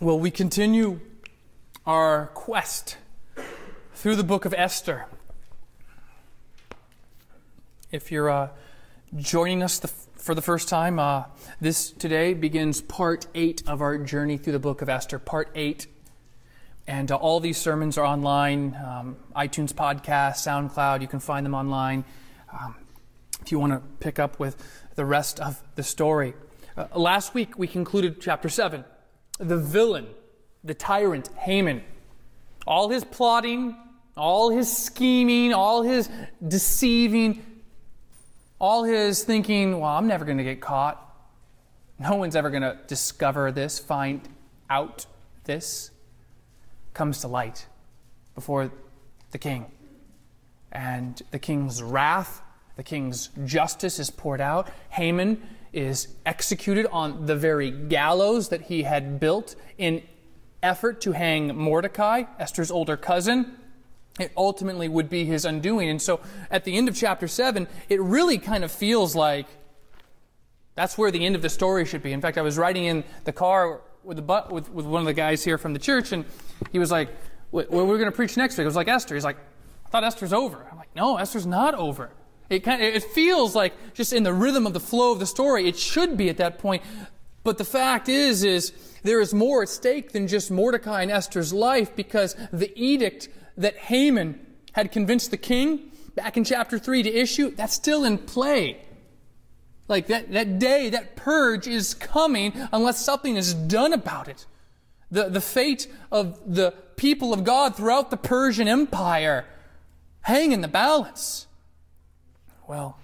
Well, we continue our quest through the book of Esther. If you're uh, joining us the, for the first time, uh, this today begins part eight of our journey through the book of Esther. Part eight. And uh, all these sermons are online um, iTunes podcast, SoundCloud. You can find them online um, if you want to pick up with the rest of the story. Uh, last week, we concluded chapter 7 the villain, the tyrant, Haman. All his plotting, all his scheming, all his deceiving, all his thinking, well, I'm never going to get caught. No one's ever going to discover this, find out this, comes to light before the king. And the king's wrath, the king's justice is poured out. Haman is executed on the very gallows that he had built in effort to hang Mordecai, Esther's older cousin. It ultimately would be his undoing. And so at the end of chapter 7, it really kind of feels like that's where the end of the story should be. In fact, I was riding in the car with, the, with, with one of the guys here from the church, and he was like, What, are we going to preach next week? I was like, Esther. He's like, I thought Esther's over. I'm like, No, Esther's not over. It, kind of, it feels like just in the rhythm of the flow of the story, it should be at that point. But the fact is, is there is more at stake than just Mordecai and Esther's life because the edict that Haman had convinced the king back in chapter 3 to issue, that's still in play. Like that, that day, that purge is coming unless something is done about it. The, the fate of the people of God throughout the Persian Empire hang in the balance. Well,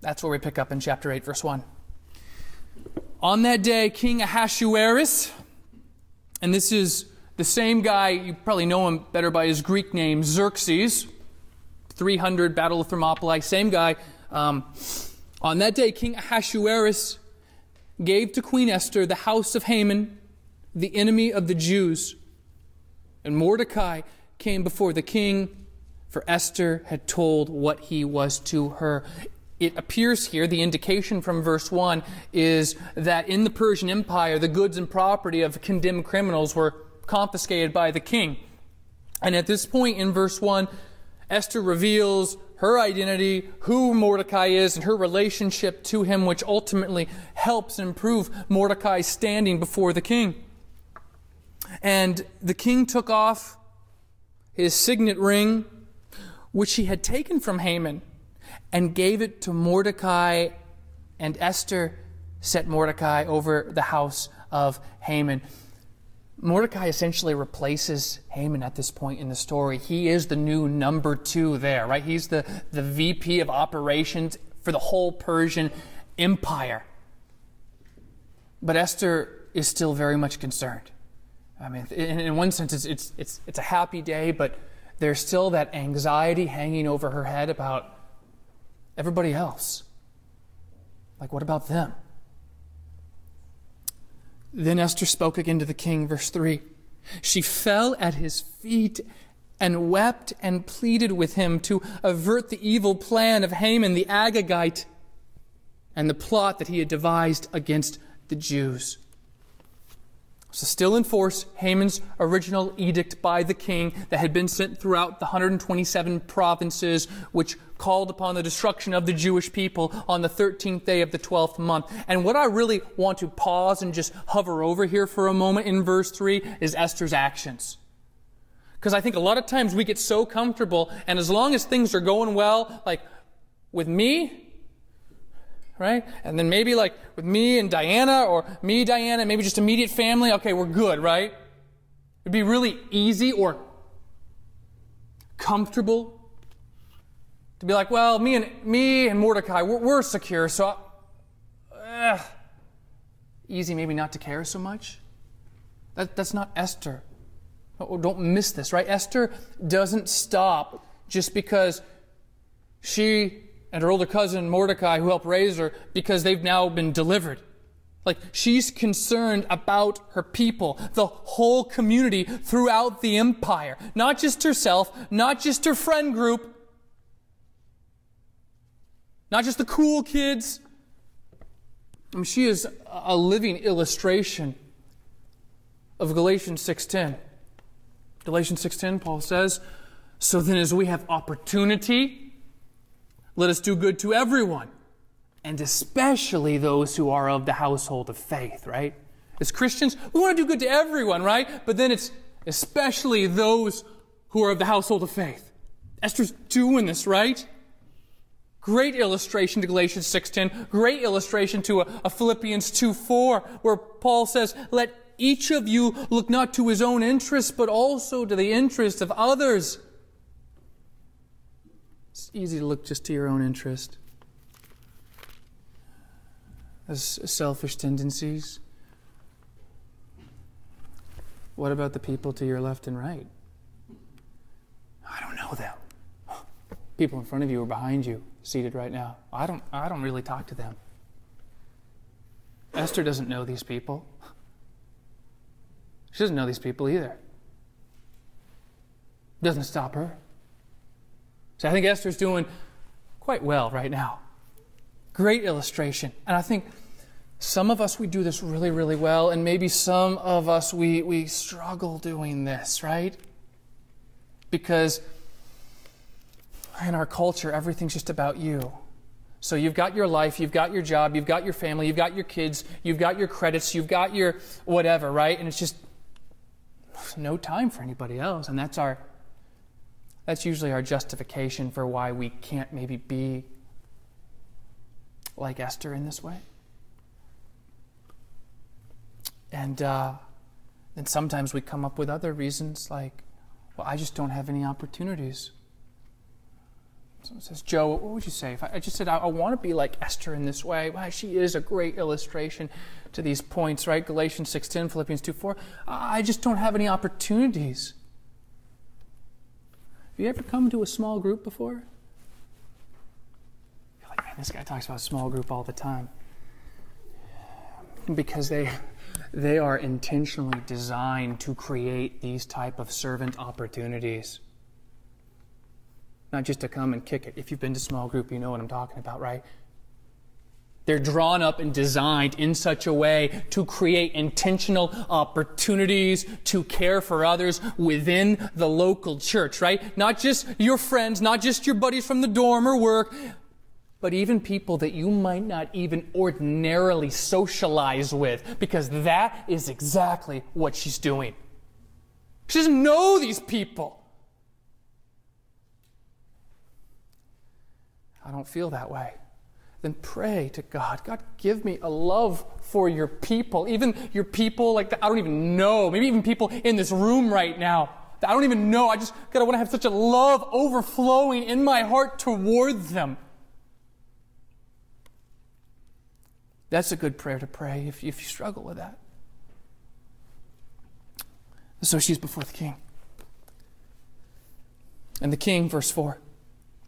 that's where we pick up in chapter 8, verse 1. On that day, King Ahasuerus, and this is the same guy, you probably know him better by his Greek name, Xerxes, 300, Battle of Thermopylae, same guy. Um, on that day, King Ahasuerus gave to Queen Esther the house of Haman, the enemy of the Jews. And Mordecai came before the king for Esther had told what he was to her. It appears here, the indication from verse 1 is that in the Persian Empire, the goods and property of condemned criminals were confiscated by the king. And at this point in verse 1, Esther reveals her identity, who Mordecai is, and her relationship to him, which ultimately helps improve Mordecai's standing before the king. And the king took off his signet ring which he had taken from Haman, and gave it to Mordecai, and Esther set Mordecai over the house of Haman. Mordecai essentially replaces Haman at this point in the story. He is the new number two there, right? He's the, the VP of operations for the whole Persian Empire. But Esther is still very much concerned. I mean, in, in one sense, it's, it's, it's, it's a happy day, but there's still that anxiety hanging over her head about everybody else. Like, what about them? Then Esther spoke again to the king, verse 3. She fell at his feet and wept and pleaded with him to avert the evil plan of Haman the Agagite and the plot that he had devised against the Jews. So, still in force, Haman's original edict by the king that had been sent throughout the 127 provinces, which called upon the destruction of the Jewish people on the 13th day of the 12th month. And what I really want to pause and just hover over here for a moment in verse 3 is Esther's actions. Because I think a lot of times we get so comfortable, and as long as things are going well, like with me, right? And then maybe like with me and Diana, or me, Diana, maybe just immediate family, okay, we're good, right? It'd be really easy or comfortable to be like, well, me and me and Mordecai, we're, we're secure, so uh, easy maybe not to care so much. That, that's not Esther. Don't miss this, right? Esther doesn't stop just because she and her older cousin Mordecai, who helped raise her, because they've now been delivered. Like, she's concerned about her people, the whole community throughout the empire. Not just herself, not just her friend group, not just the cool kids. I mean, she is a living illustration of Galatians 6:10. Galatians 6:10 Paul says, "So then as we have opportunity, let us do good to everyone, and especially those who are of the household of faith," right? As Christians, we want to do good to everyone, right? But then it's especially those who are of the household of faith. Esther's doing this, right? Great illustration to Galatians 6.10. Great illustration to a, a Philippians 2.4 where Paul says, let each of you look not to his own interests, but also to the interests of others. It's easy to look just to your own interest. As selfish tendencies. What about the people to your left and right? I don't know them. People in front of you or behind you, seated right now. I don't, I don't really talk to them. Esther doesn't know these people. She doesn't know these people either. Doesn't stop her. So I think Esther's doing quite well right now. Great illustration. And I think some of us, we do this really, really well, and maybe some of us, we, we struggle doing this, right? Because in our culture, everything's just about you. So you've got your life, you've got your job, you've got your family, you've got your kids, you've got your credits, you've got your whatever, right? And it's just no time for anybody else. And that's our that's usually our justification for why we can't maybe be like Esther in this way. And uh, then sometimes we come up with other reasons like, well, I just don't have any opportunities. Someone says, Joe, what would you say? If I, I just said, I, I, want to be like Esther in this way, well, she is a great illustration to these points, right? Galatians 6.10, Philippians 2.4. I just don't have any opportunities. Have you ever come to a small group before? You're like, man, this guy talks about small group all the time. Because they they are intentionally designed to create these type of servant opportunities not just to come and kick it if you've been to small group you know what i'm talking about right they're drawn up and designed in such a way to create intentional opportunities to care for others within the local church, right? Not just your friends, not just your buddies from the dorm or work, but even people that you might not even ordinarily socialize with, because that is exactly what she's doing. She doesn't know these people. I don't feel that way. Then pray to God. God, give me a love for your people, even your people like that I don't even know, maybe even people in this room right now that I don't even know. I just, God, I want to have such a love overflowing in my heart toward them. That's a good prayer to pray if, if you struggle with that. So she's before the king. And the king, verse 4,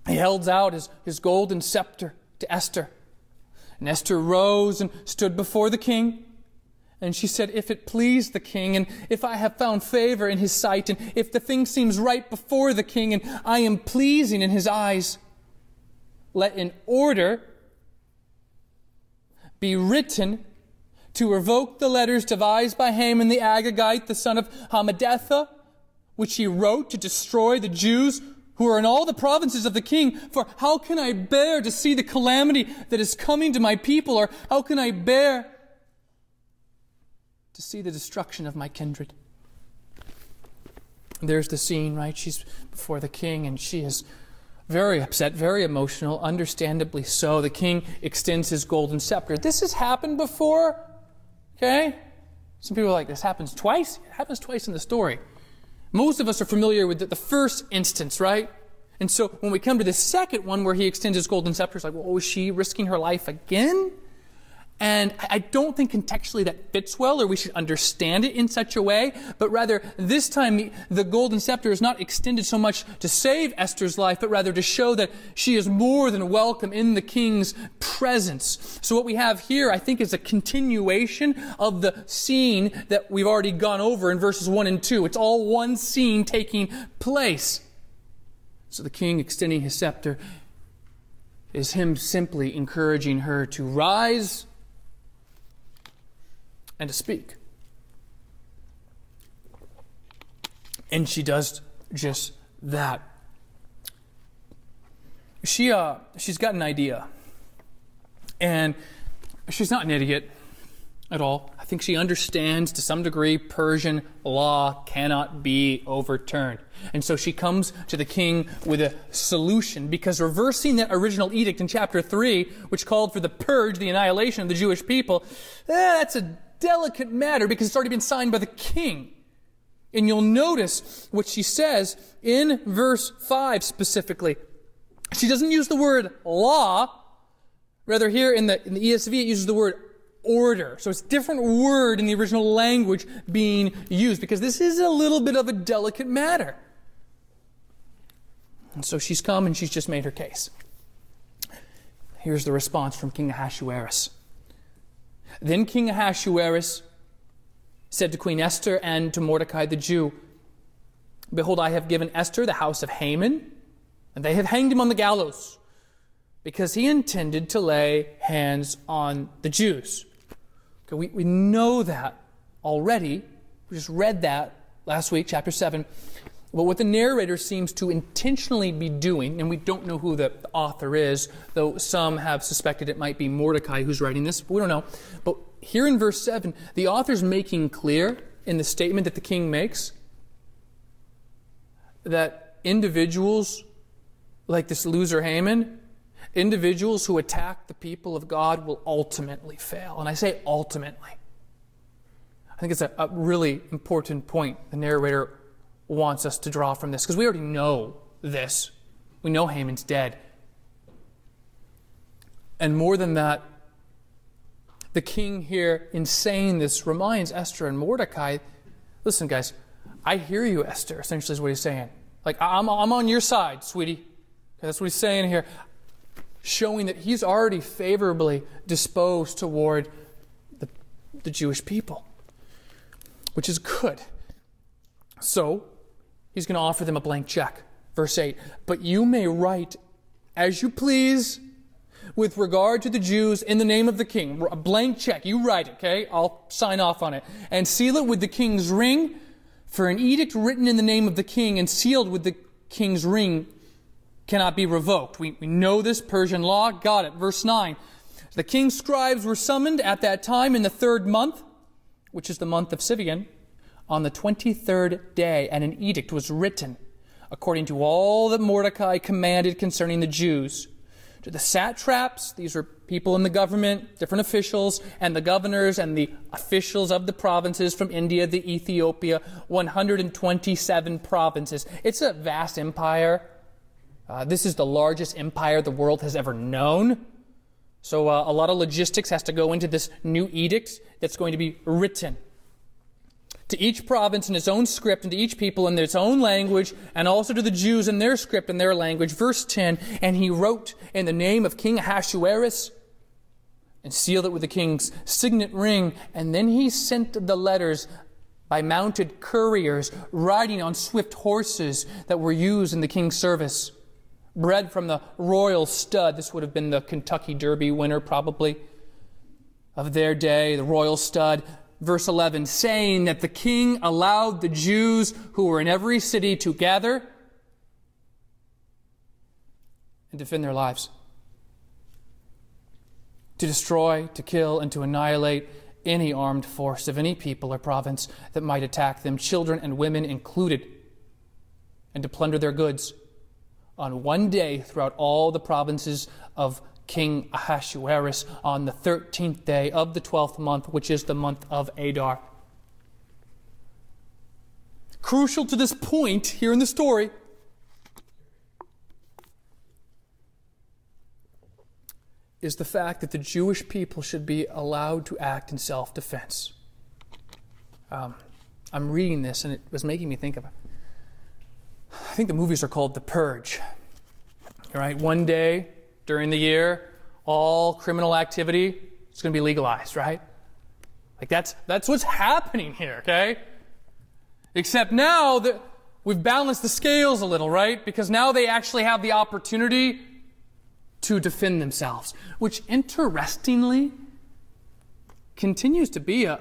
he holds out his, his golden scepter to Esther. And Esther rose and stood before the king. And she said, If it please the king, and if I have found favor in his sight, and if the thing seems right before the king, and I am pleasing in his eyes, let an order be written to revoke the letters devised by Haman the Agagite, the son of Hammedatha, which he wrote to destroy the Jews who are in all the provinces of the king. For how can I bear to see the calamity that is coming to my people? Or how can I bear to see the destruction of my kindred? There's the scene, right? She's before the king and she is very upset, very emotional, understandably so. The king extends his golden scepter. This has happened before, okay? Some people are like, this happens twice? It happens twice in the story. Most of us are familiar with the first instance, right? And so when we come to the second one where he extends his golden scepter, it's like, well, is she risking her life again? And I don't think contextually that fits well, or we should understand it in such a way, but rather this time the golden scepter is not extended so much to save Esther's life, but rather to show that she is more than welcome in the king's presence. So what we have here, I think, is a continuation of the scene that we've already gone over in verses 1 and 2. It's all one scene taking place. So the king extending his scepter is him simply encouraging her to rise and to speak. And she does just that. She, uh, she's got an idea. And she's not an idiot at all. I think she understands to some degree Persian law cannot be overturned. And so she comes to the king with a solution because reversing that original edict in chapter 3, which called for the purge, the annihilation of the Jewish people, eh, that's a delicate matter because it's already been signed by the king. And you'll notice what she says in verse 5 specifically. She doesn't use the word law. Rather, here in the, in the ESV, it uses the word order. So it's a different word in the original language being used because this is a little bit of a delicate matter. And so she's come and she's just made her case. Here's the response from King Ahasuerus. Then King Ahasuerus said to Queen Esther and to Mordecai the Jew, Behold, I have given Esther the house of Haman, and they have hanged him on the gallows, because he intended to lay hands on the Jews. Okay, we, we know that already. We just read that last week, chapter 7. But what the narrator seems to intentionally be doing, and we don't know who the author is, though some have suspected it might be Mordecai who's writing this, we don't know. But here in verse 7, the author's making clear in the statement that the king makes that individuals like this loser Haman, individuals who attack the people of God will ultimately fail. And I say ultimately. I think it's a, a really important point the narrator wants us to draw from this because we already know this. We know Haman's dead. And more than that, the king here, in saying this, reminds Esther and Mordecai listen, guys, I hear you, Esther, essentially is what he's saying. Like, I'm, I'm on your side, sweetie. That's what he's saying here, showing that he's already favorably disposed toward the, the Jewish people, which is good. So, he's going to offer them a blank check. Verse 8, but you may write as you please with regard to the Jews in the name of the king. A blank check. You write it, okay? I'll sign off on it. And seal it with the king's ring. For an edict written in the name of the king and sealed with the king's ring cannot be revoked. We, we know this Persian law. Got it. Verse 9. The king's scribes were summoned at that time in the third month, which is the month of Sivan, on the 23rd day, and an edict was written according to all that Mordecai commanded concerning the Jews. To the satraps, these were people in the government, different officials, and the governors and the officials of the provinces from India, the Ethiopia, 127 provinces. It's a vast empire. Uh, this is the largest empire the world has ever known. So uh, a lot of logistics has to go into this new edict that's going to be written to each province in its own script and to each people in its own language and also to the Jews in their script and their language. Verse 10, and he wrote in the name of King Ahasuerus and sealed it with the king's signet ring and then he sent the letters by mounted couriers riding on swift horses that were used in the king's service bred from the royal stud. This would have been the Kentucky Derby winner, probably, of their day, the royal stud. Verse 11, saying that the king allowed the Jews who were in every city to gather and defend their lives, to destroy, to kill, and to annihilate any armed force of any people or province that might attack them, children and women included, and to plunder their goods. On one day throughout all the provinces of King Ahasuerus on the 13th day of the 12th month, which is the month of Adar. Crucial to this point here in the story is the fact that the Jewish people should be allowed to act in self defense. Um, I'm reading this and it was making me think of it. I think the movies are called The Purge. All right, One day during the year, all criminal activity is going to be legalized, right? Like that's that's what's happening here, okay? Except now that we've balanced the scales a little, right? Because now they actually have the opportunity to defend themselves, which interestingly continues to be a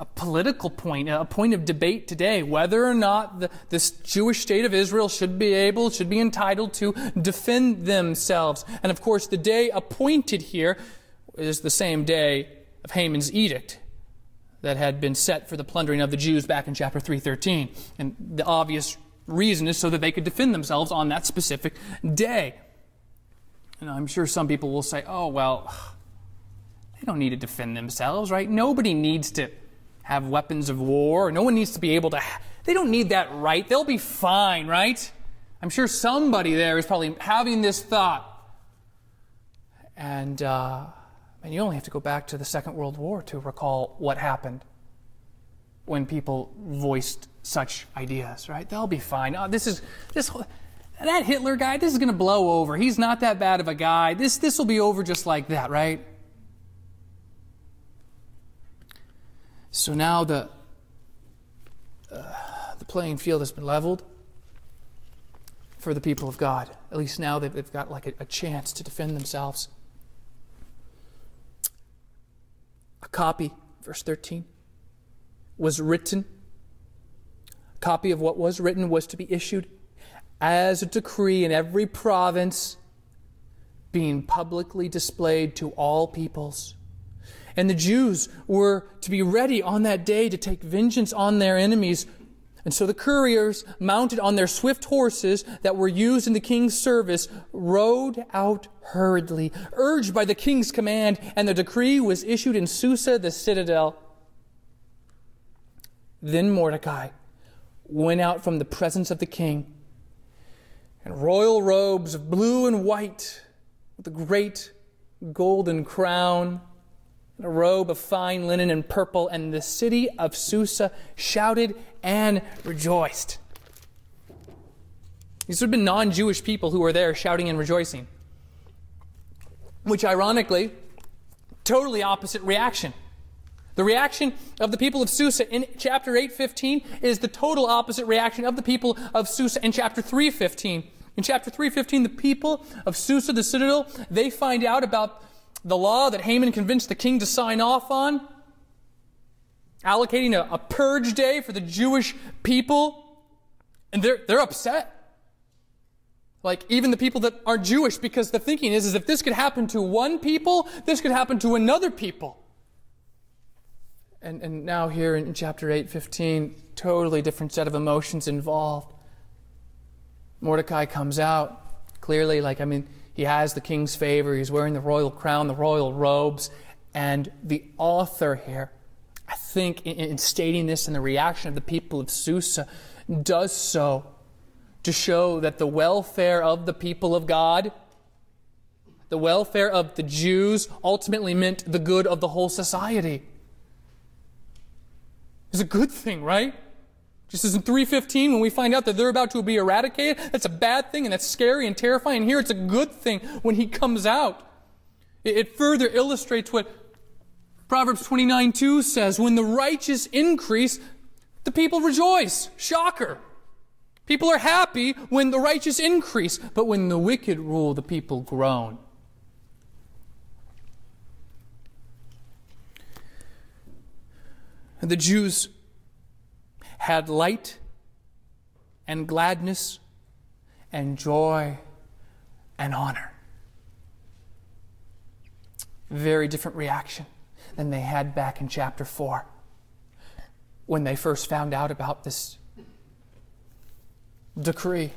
a political point, a point of debate today, whether or not the, this Jewish state of Israel should be able, should be entitled to defend themselves. And of course, the day appointed here is the same day of Haman's edict that had been set for the plundering of the Jews back in chapter 313. And the obvious reason is so that they could defend themselves on that specific day. And I'm sure some people will say, oh, well, they don't need to defend themselves, right? Nobody needs to have weapons of war. No one needs to be able to. They don't need that right. They'll be fine, right? I'm sure somebody there is probably having this thought. And, uh, and you only have to go back to the Second World War to recall what happened when people voiced such ideas, right? They'll be fine. Oh, this is this that Hitler guy. This is going to blow over. He's not that bad of a guy. This this will be over just like that, right? So now the uh, the playing field has been leveled for the people of God. At least now they've, they've got like a, a chance to defend themselves. A copy, verse 13, was written. A copy of what was written was to be issued as a decree in every province, being publicly displayed to all peoples. And the Jews were to be ready on that day to take vengeance on their enemies and so the couriers, mounted on their swift horses that were used in the king's service, rode out hurriedly, urged by the king's command, and the decree was issued in Susa, the citadel. Then Mordecai went out from the presence of the king in royal robes of blue and white, with a great golden crown a robe of fine linen and purple, and the city of Susa shouted and rejoiced. These would have been non Jewish people who were there shouting and rejoicing. Which, ironically, totally opposite reaction. The reaction of the people of Susa in chapter 8:15 is the total opposite reaction of the people of Susa in chapter 3:15. In chapter 3:15, the people of Susa, the citadel, they find out about the law that Haman convinced the king to sign off on, allocating a, a purge day for the Jewish people, and they're, they're upset. Like even the people that aren't Jewish, because the thinking is, is if this could happen to one people, this could happen to another people. And, and now here in chapter 8, 15, totally different set of emotions involved. Mordecai comes out clearly, like, I mean, he has the king's favor. He's wearing the royal crown, the royal robes. And the author here, I think, in, in stating this and the reaction of the people of Susa, does so to show that the welfare of the people of God, the welfare of the Jews, ultimately meant the good of the whole society. It's a good thing, right? Just as in 315, when we find out that they're about to be eradicated, that's a bad thing and that's scary and terrifying. And here it's a good thing when he comes out. It, further illustrates what Proverbs 29 2 says When the righteous increase, the people rejoice. Shocker. People are happy when the righteous increase, but when the wicked rule, the people groan. And the Jews had light and gladness and joy and honor. Very different reaction than they had back in chapter 4 when they first found out about this decree.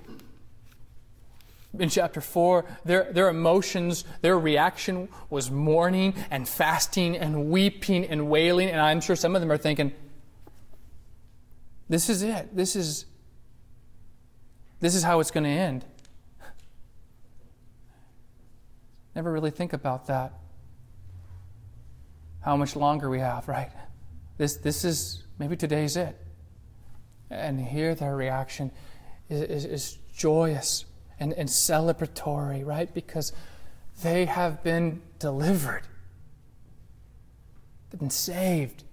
In chapter 4, their, their emotions, their reaction was mourning and fasting and weeping and wailing. And I'm sure some of them are thinking, this is it. This is this is how it's going to end. Never really think about that. How much longer we have, right? This this is maybe today's it. And here their reaction is, is, is joyous and, and celebratory, right? Because they have been delivered. They've been saved.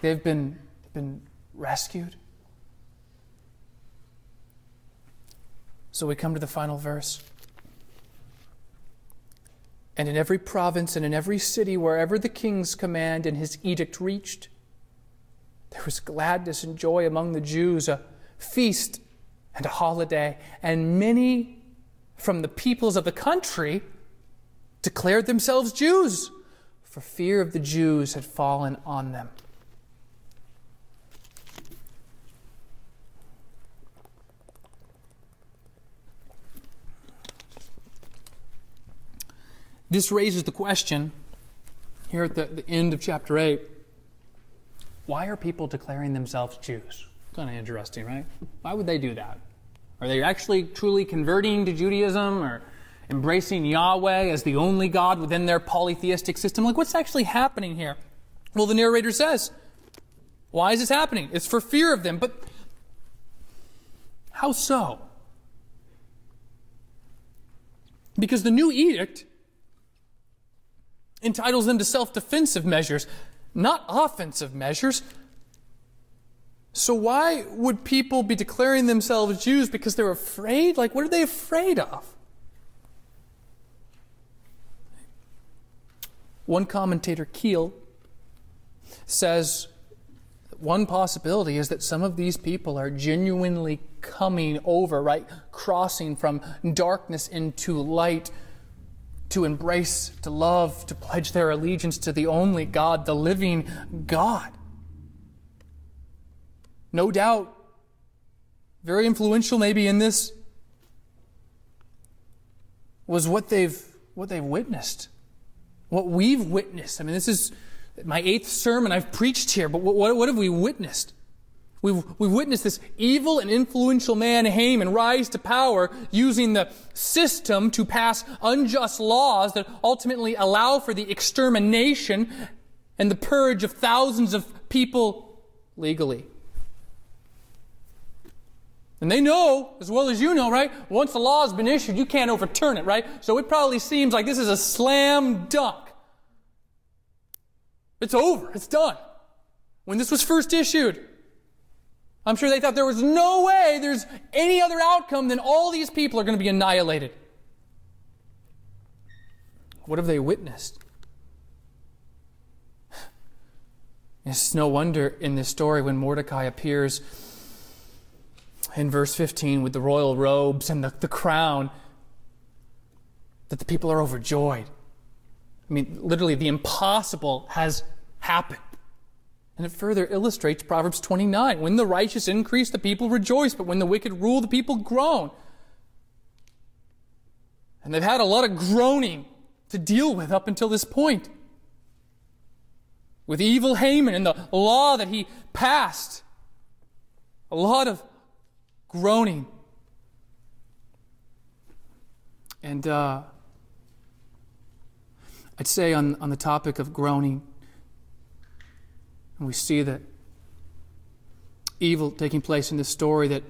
They've been been rescued. So we come to the final verse. And in every province and in every city, wherever the king's command and his edict reached, there was gladness and joy among the Jews, a feast and a holiday, and many from the peoples of the country declared themselves Jews, for fear of the Jews had fallen on them. This raises the question here at the, the end of chapter 8 why are people declaring themselves Jews? Kind of interesting, right? Why would they do that? Are they actually truly converting to Judaism or embracing Yahweh as the only God within their polytheistic system? Like, what's actually happening here? Well, the narrator says, why is this happening? It's for fear of them. But how so? Because the new edict entitles them to self defensive measures, not offensive measures. So, why would people be declaring themselves Jews because they're afraid? Like, what are they afraid of? One commentator, Keel, says one possibility is that some of these people are genuinely coming over, right? Crossing from darkness into light to embrace, to love, to pledge their allegiance to the only God, the living God. No doubt, very influential maybe in this was what they've what they've witnessed. What we've witnessed. I mean, this is my eighth sermon I've preached here, but what, what have we witnessed? We've, we've witnessed this evil and influential man, Haman, rise to power using the system to pass unjust laws that ultimately allow for the extermination and the purge of thousands of people legally. And they know, as well as you know, right? Once the law has been issued, you can't overturn it, right? So it probably seems like this is a slam dunk. It's over. It's done. When this was first issued, I'm sure they thought there was no way there's any other outcome than all these people are going to be annihilated. What have they witnessed? It's no wonder in this story when Mordecai appears in verse 15 with the royal robes and the, the crown that the people are overjoyed. I mean, literally, the impossible has happened. And it further illustrates Proverbs 29. When the righteous increase, the people rejoice, but when the wicked rule, the people groan. And they've had a lot of groaning to deal with up until this point. With evil Haman and the law that he passed, a lot of groaning. And uh, I'd say on, on the topic of groaning, and we see that evil taking place in this story that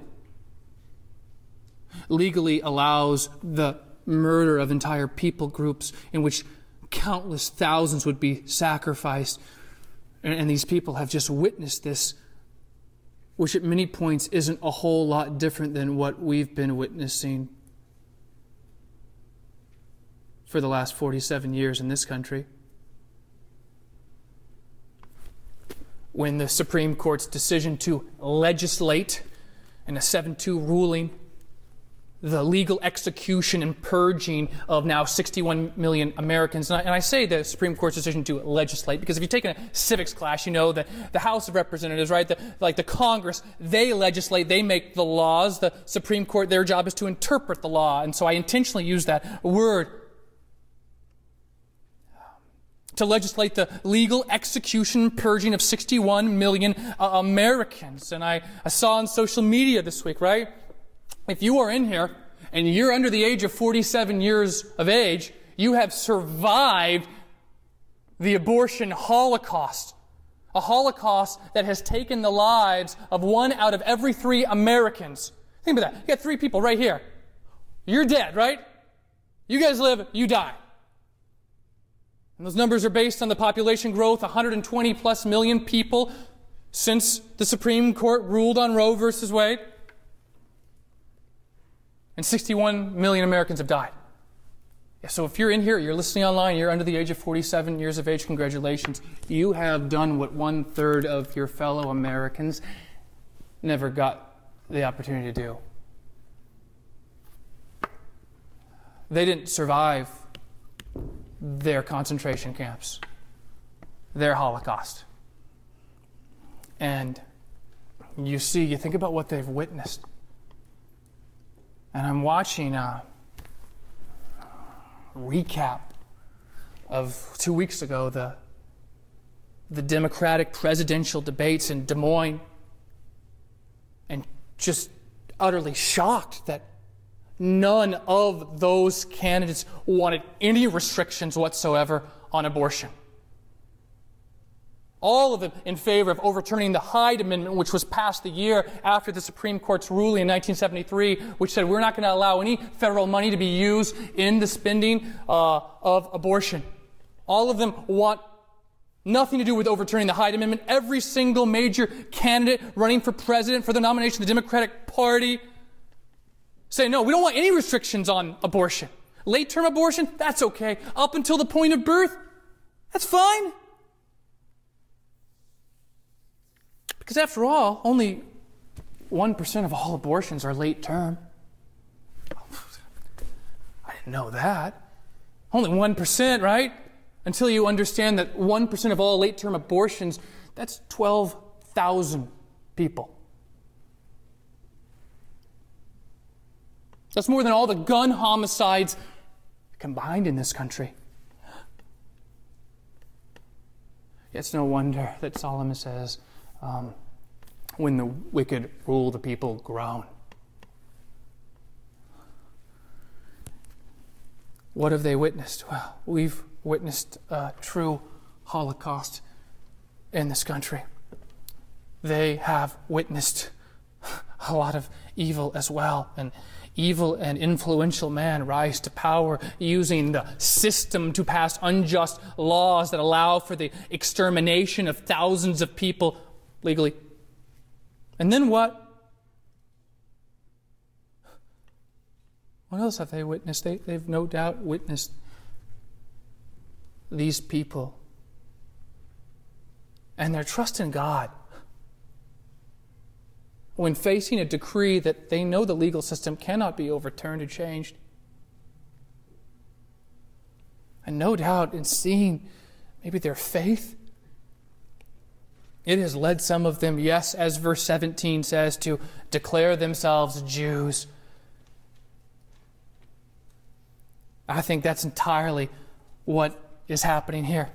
legally allows the murder of entire people groups in which countless thousands would be sacrificed. And, and, these people have just witnessed this, which at many points isn't a whole lot different than what we've been witnessing for the last 47 years in this country. When the Supreme Court's decision to legislate in a 7 2 ruling the legal execution and purging of now 61 million Americans. And I, and I, say the Supreme Court's decision to legislate because if you take a civics class, you know that the House of Representatives, right, the, like the Congress, they legislate, they make the laws. The Supreme Court, their job is to interpret the law. And so I intentionally use that word to legislate the legal execution purging of 61 million uh, Americans. And I, I saw on social media this week, right? If you are in here and you're under the age of 47 years of age, you have survived the abortion holocaust. A holocaust that has taken the lives of one out of every three Americans. Think about that. You got three people right here. You're dead, right? You guys live, you die. And those numbers are based on the population growth 120 plus million people since the Supreme Court ruled on Roe versus Wade. And 61 million Americans have died. So if you're in here, you're listening online, you're under the age of 47 years of age, congratulations. You have done what one third of your fellow Americans never got the opportunity to do. They didn't survive their concentration camps, their Holocaust. And you see, you think about what they've witnessed. And I'm watching a recap of two weeks ago the, the Democratic presidential debates in Des Moines and just utterly shocked that none of those candidates wanted any restrictions whatsoever on abortion. All of them in favor of overturning the Hyde Amendment, which was passed the year after the Supreme Court's ruling in 1973, which said we're not going to allow any federal money to be used in the spending uh, of abortion. All of them want nothing to do with overturning the Hyde Amendment. Every single major candidate running for president for the nomination of the Democratic Party say, no, we don't want any restrictions on abortion. Late term abortion, that's okay. Up until the point of birth, that's fine. Because after all, only 1% of all abortions are late term. I didn't know that. Only 1%, right? Until you understand that 1% of all late term abortions, that's 12,000 people. That's more than all the gun homicides combined in this country. It's no wonder that Solomon says, um, when the wicked rule, the people groan. What have they witnessed? Well, we've witnessed a true Holocaust in this country. They have witnessed a lot of evil as well. And evil and influential man rise to power using the system to pass unjust laws that allow for the extermination of thousands of people legally. And then what? What else have they witnessed? They, they've no doubt witnessed these people and their trust in God when facing a decree that they know the legal system cannot be overturned or changed. And no doubt in seeing maybe their faith, it has led some of them, yes, as verse 17 says, to declare themselves Jews. I think that's entirely what is happening here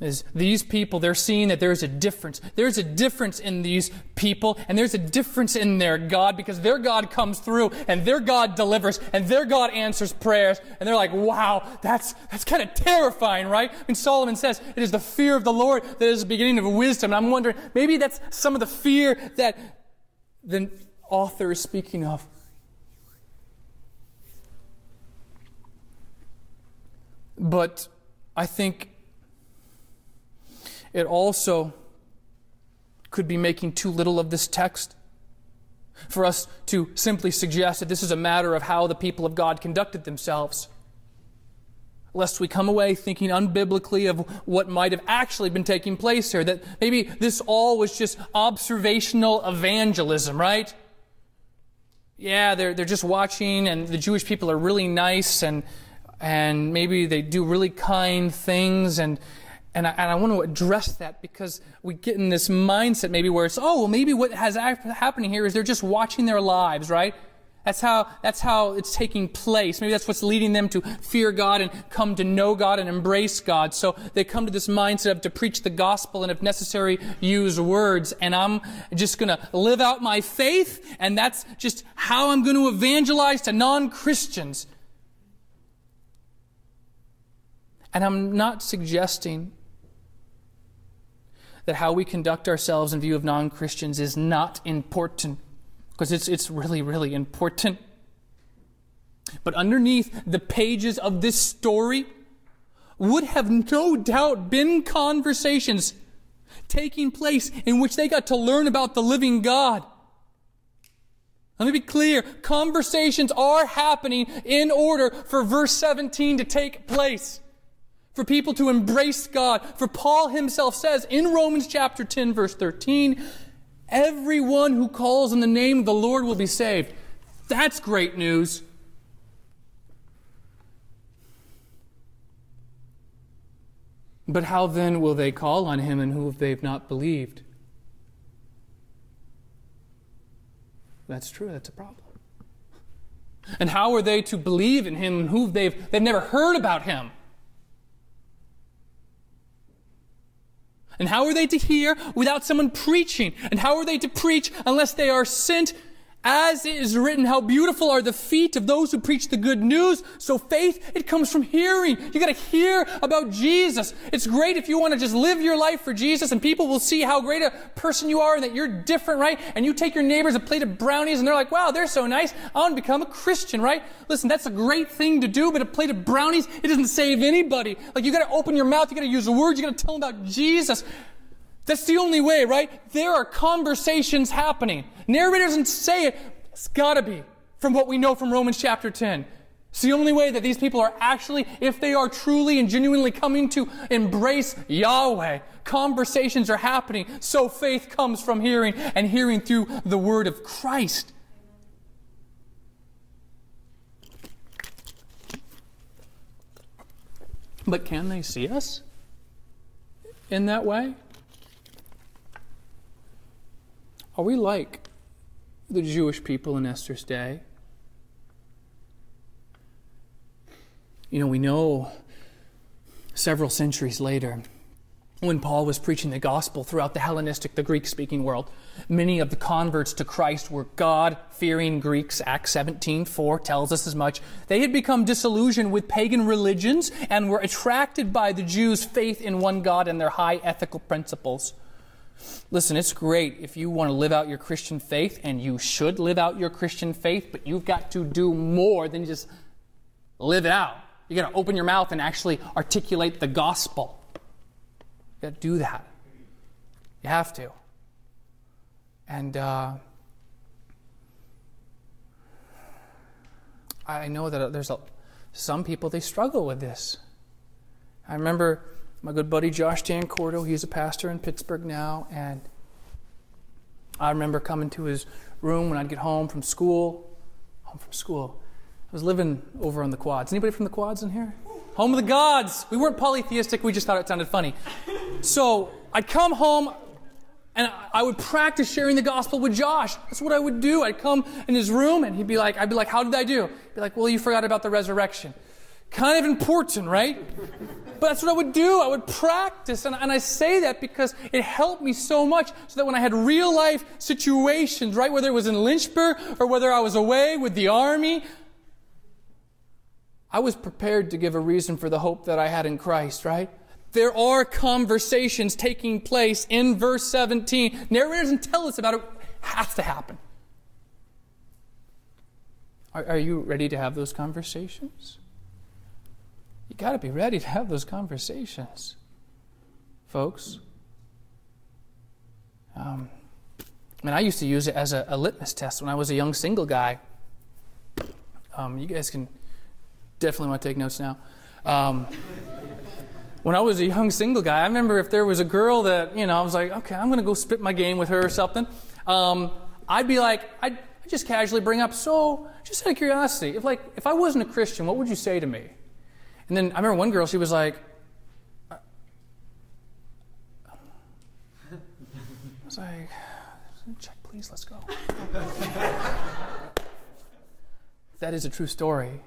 is these people, they're seeing that there's a difference. There's a difference in these people, and there's a difference in their God because their God comes through and their God delivers and their God answers prayers. And they're like, wow, that's, that's kind of terrifying, right? And Solomon says, it is the fear of the Lord that is the beginning of wisdom. And I'm wondering, maybe that's some of the fear that the author is speaking of. But I think it also could be making too little of this text. For us to simply suggest that this is a matter of how the people of God conducted themselves. Lest we come away thinking unbiblically of what might have actually been taking place here. That maybe this all was just observational evangelism, right? Yeah, they're, they're just watching and the Jewish people are really nice and, and maybe they do really kind things and, and I, and I, want to address that because we get in this mindset maybe where it's, oh, well, maybe what has happening here is they're just watching their lives, right? That's how, that's how it's taking place. Maybe that's what's leading them to fear God and come to know God and embrace God. So they come to this mindset of to preach the gospel and if necessary, use words. And I'm just going to live out my faith and that's just how I'm going to evangelize to non-Christians. And I'm not suggesting that how we conduct ourselves in view of non Christians is not important, because it's, it's really, really important. But underneath the pages of this story would have no doubt been conversations taking place in which they got to learn about the living God. Let me be clear. Conversations are happening in order for verse 17 to take place. For people to embrace God. For Paul himself says in Romans chapter 10 verse 13, everyone who calls on the name of the Lord will be saved. That's great news. But how then will they call on him in whom they've not believed? That's true, that's a problem. And how are they to believe in him who they've, they've never heard about him? And how are they to hear without someone preaching? And how are they to preach unless they are sent as it is written, how beautiful are the feet of those who preach the good news. So faith, it comes from hearing. You gotta hear about Jesus. It's great if you want to just live your life for Jesus and people will see how great a person you are and that you're different, right? And you take your neighbors a plate of brownies and they're like, wow, they're so nice. I want to become a Christian, right? Listen, that's a great thing to do, but a plate of brownies, it doesn't save anybody. Like you gotta open your mouth, you gotta use the words, you gotta tell them about Jesus. That's the only way, right? There are conversations happening. Narrator doesn't say it. It's gotta be from what we know from Romans chapter 10. It's the only way that these people are actually, if they are truly and genuinely coming to embrace Yahweh, conversations are happening. So faith comes from hearing and hearing through the word of Christ. But can they see us in that way? Are we like the Jewish people in Esther's day? You know, we know several centuries later, when Paul was preaching the gospel throughout the Hellenistic, the Greek speaking world, many of the converts to Christ were God fearing Greeks. Acts 17 4 tells us as much. They had become disillusioned with pagan religions and were attracted by the Jews' faith in one God and their high ethical principles. Listen, it's great if you want to live out your Christian faith, and you should live out your Christian faith, but you've got to do more than just live it out. You got to open your mouth and actually articulate the gospel. You got to do that. You have to. And uh, I know that there's a, some people they struggle with this. I remember my good buddy Josh Tancordo, he's a pastor in Pittsburgh now, and I remember coming to his room when I'd get home from school. Home from school. I was living over on the quads. Anybody from the quads in here? Home of the gods. We weren't polytheistic, we just thought it sounded funny. So I'd come home and I would practice sharing the gospel with Josh. That's what I would do. I'd come in his room and he'd be like, I'd be like, how did I do? He'd be like, well, you forgot about the resurrection. Kind of important, right? But that's what I would do. I would practice. And, and I say that because it helped me so much so that when I had real life situations, right, whether it was in Lynchburg or whether I was away with the army, I was prepared to give a reason for the hope that I had in Christ, right? There are conversations taking place in verse 17. Narrator doesn't tell us about it. it has to happen. Are, are you ready to have those conversations? You got to be ready to have those conversations, folks. Um, I mean, I used to use it as a, a litmus test when I was a young single guy. Um, you guys can definitely want to take notes now. Um, when I was a young single guy, I remember if there was a girl that, you know, I was like, okay, I'm going to go spit my game with her or something. Um, I'd be like, I'd, I'd just casually bring up, so, just out of curiosity, if like, if I wasn't a Christian, what would you say to me? And then I remember one girl, she was like, I was like, check, please, let's go. that is a true story.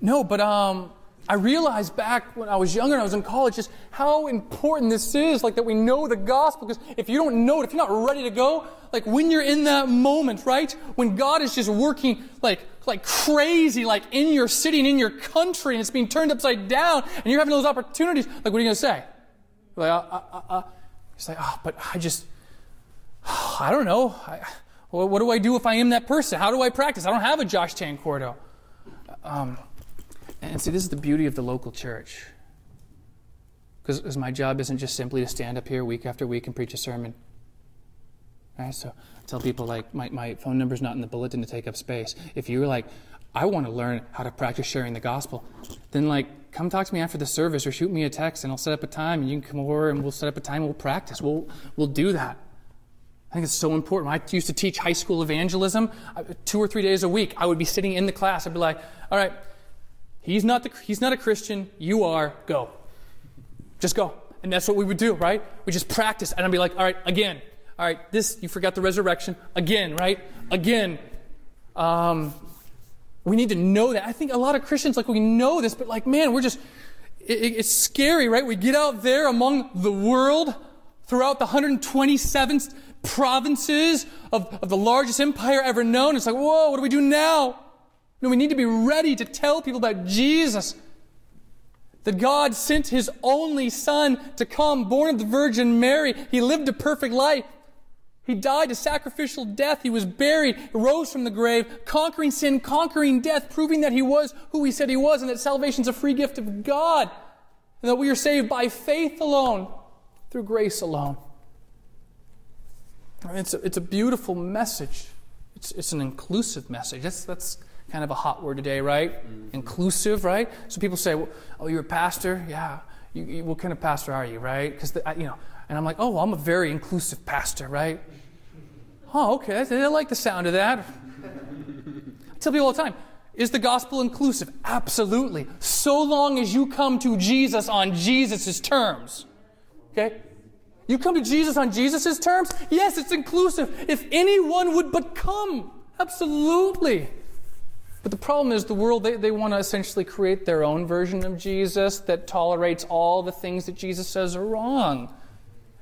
No, but um, I realized back when I was younger and I was in college just how important this is, like that we know the gospel. Because if you don't know it, if you're not ready to go, like when you're in that moment, right? When God is just working like like crazy, like in your city and in your country, and it's being turned upside down, and you're having those opportunities. Like, what are you going to say? Like, uh, uh, uh, uh. He's like, oh, but I just, I don't know. I, what do I do if I am that person? How do I practice? I don't have a Josh Tancordo. Um, and see, this is the beauty of the local church. Because my job isn't just simply to stand up here week after week and preach a sermon. Right? So I tell people like my, my phone number's not in the bulletin to take up space. If you're like, I want to learn how to practice sharing the gospel, then like come talk to me after the service or shoot me a text and I'll set up a time and you can come over and we'll set up a time and we'll practice. We'll we'll do that. I think it's so important. When I used to teach high school evangelism, uh, two or three days a week, I would be sitting in the class. I'd be like, all right, he's not, the, he's not a Christian. You are. Go. Just go. And that's what we would do, right? We just practice. And I'd be like, all right, again. All right, this, you forgot the resurrection. Again, right? Again. Um, we need to know that. I think a lot of Christians, like, we know this, but like, man, we're just, it, it's scary, right? We get out there among the world throughout the 127 provinces of, of the largest empire ever known. It's like, whoa, what do we do now? No, we need to be ready to tell people about Jesus. That God sent His only Son to come, born of the Virgin Mary. He lived a perfect life. He died a sacrificial death. He was buried, rose from the grave, conquering sin, conquering death, proving that He was who He said He was, and that salvation is a free gift of God. And that we are saved by faith alone, through grace alone. It's a, it's a beautiful message. It's, it's an inclusive message. That's, that's kind of a hot word today, right? Mm-hmm. Inclusive, right? So people say, well, "Oh, you're a pastor? Yeah. You, you, what kind of pastor are you, right?" Because you know, and I'm like, "Oh, well, I'm a very inclusive pastor, right?" Oh, okay. I like the sound of that. I tell people all the time, is the gospel inclusive? Absolutely. So long as you come to Jesus on Jesus' terms. Okay? You come to Jesus on Jesus' terms? Yes, it's inclusive. If anyone would but come. Absolutely. But the problem is the world, they, they want to essentially create their own version of Jesus that tolerates all the things that Jesus says are wrong.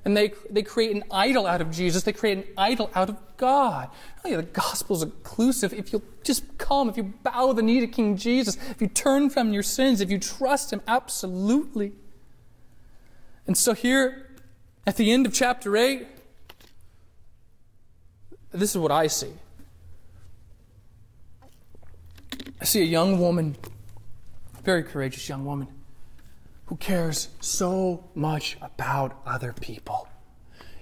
And they, they create an idol out of Jesus. They create an idol out of God. Oh, yeah, the gospel's inclusive. If you'll just come, if you bow the knee to King Jesus, if you turn from your sins, if you trust Him, absolutely. And so here, at the end of chapter 8, this is what I see. I see a young woman, very courageous young woman, who cares so much about other people.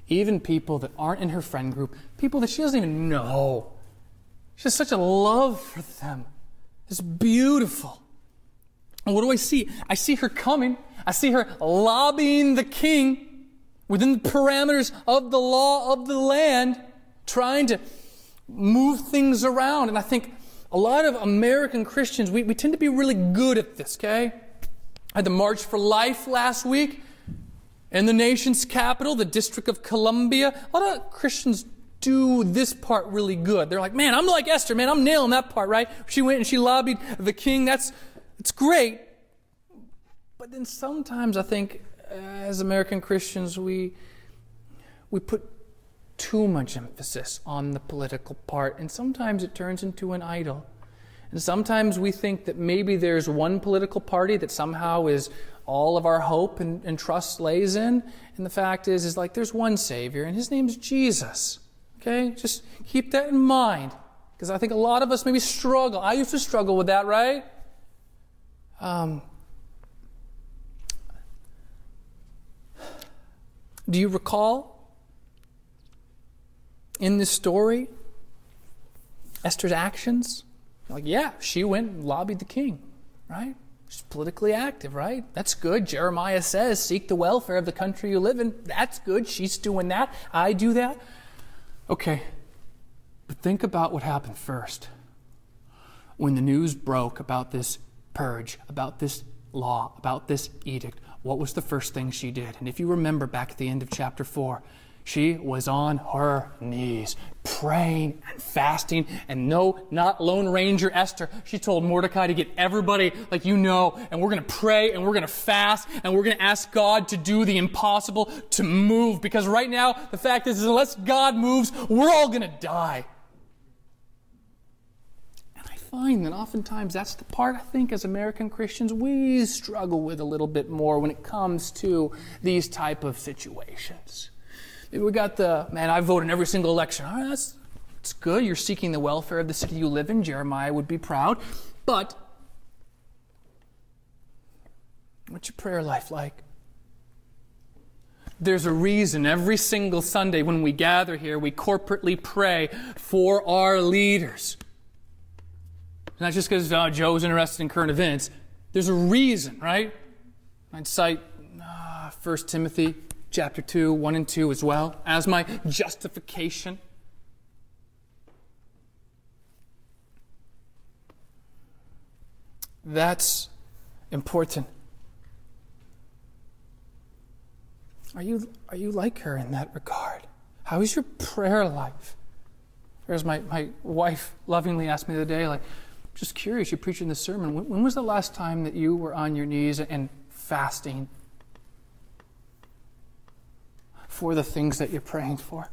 Even people that aren't in her friend group, people that she doesn't even know. She has such a love for them. It's beautiful. And what do I see? I see her coming. I see her lobbying the king within the parameters of the law of the land, trying to move things around. And I think a lot of American Christians, we, we tend to be really good at this, okay? I had the March for Life last week in the nation's capital, the District of Columbia. A lot of Christians do this part really good. They're like, man, I'm like Esther, man, I'm nailing that part, right? She went and she lobbied the king. That's, it's great. But then sometimes I think as American Christians, we, we put too much emphasis on the political part, and sometimes it turns into an idol. And sometimes we think that maybe there's one political party that somehow is all of our hope and, and trust lays in. And the fact is, is like there's one Savior, and his name's Jesus. Okay? Just keep that in mind. Because I think a lot of us maybe struggle. I used to struggle with that, right? Um, Do you recall in this story Esther's actions? like, yeah, she went and lobbied the king, right? She's politically active, right? That's good. Jeremiah says, seek the welfare of the country you live in. That's good. She's doing that. I do that. Okay. But think about what happened first. When the news broke about this purge, about this law, about this edict, what was the first thing she did? And if you remember back at the end of chapter 4, she was on her knees, praying and fasting. And no, not Lone Ranger Esther. She told Mordecai to get everybody like you know, and we're to pray and we're to fast and we're to ask God to do the impossible to move. Because right now, the fact is, unless God moves, we're all to die And I find that oftentimes that's the part I think as American Christians we struggle with a little bit more when it comes to these type of situations. We got the man, I vote in every single election. All right, that's, that's good. You're seeking the welfare of the city you live in. Jeremiah would be proud. But what's your prayer life like? There's a reason every single Sunday when we gather here, we corporately pray for our leaders. Not just because uh, Joe's interested in current events. There's a reason, right? I'd cite uh, 1 Timothy chapter 2, 1 and 2 as well, as my justification. That's important. Are you, are you like her in that regard? How is your prayer life? There's my, my wife lovingly asked me the other day, like, just curious, you're preaching this sermon. When, when was the last time that you were on your knees and fasting for the things that you're praying for?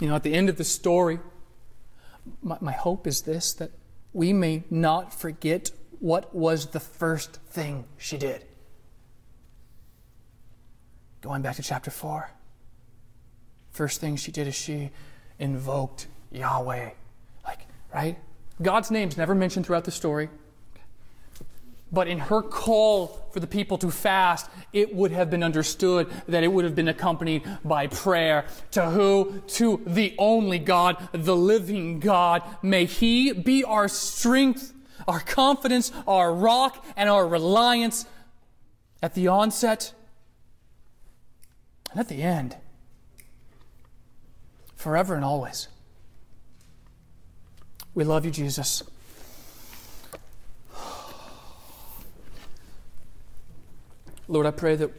You know, at the end of the story, my, my hope is this that we may not forget what was the first thing she did. Going back to chapter 4. First thing she did is she invoked Yahweh. Like, right? God's name's never mentioned throughout the story. But in her call for the people to fast, it would have been understood that it would have been accompanied by prayer. To who? To the only God, the living God. May He be our strength, our confidence, our rock, and our reliance at the onset and at the end, forever and always. We love you, Jesus. Lord, I pray that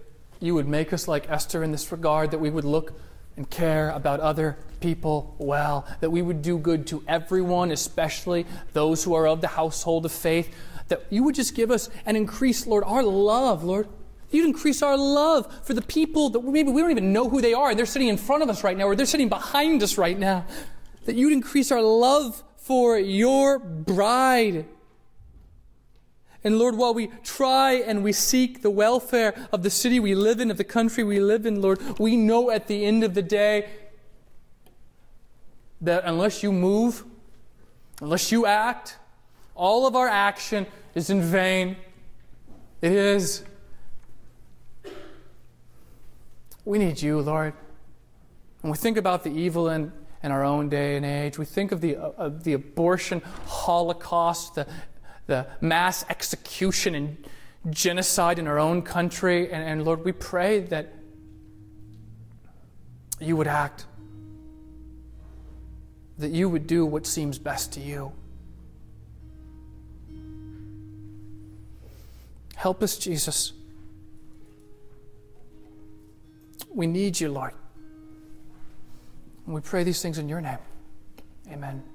you would make us like Esther in this regard, that we would look and care about other people well, that we would do good to everyone, especially those who are of the household of faith, that you would just give us and increase, Lord, our love, Lord. You'd increase our love for the people that maybe we don't even know who they are, and they're sitting in front of us right now, or they're sitting behind us right now. That you'd increase our love for your bride. And Lord, while we try and we seek the welfare of the city we live in, of the country we live in, Lord, we know at the end of the day that unless you move, unless you act, all of our action is in vain. It is. We need you, Lord. When we think about the evil in, in our own day and age, we think of the, uh, the abortion holocaust, the the mass execution and genocide in our own country. And, and Lord, we pray that you would act, that you would do what seems best to you. Help us, Jesus. We need you, Lord. And we pray these things in your name. Amen.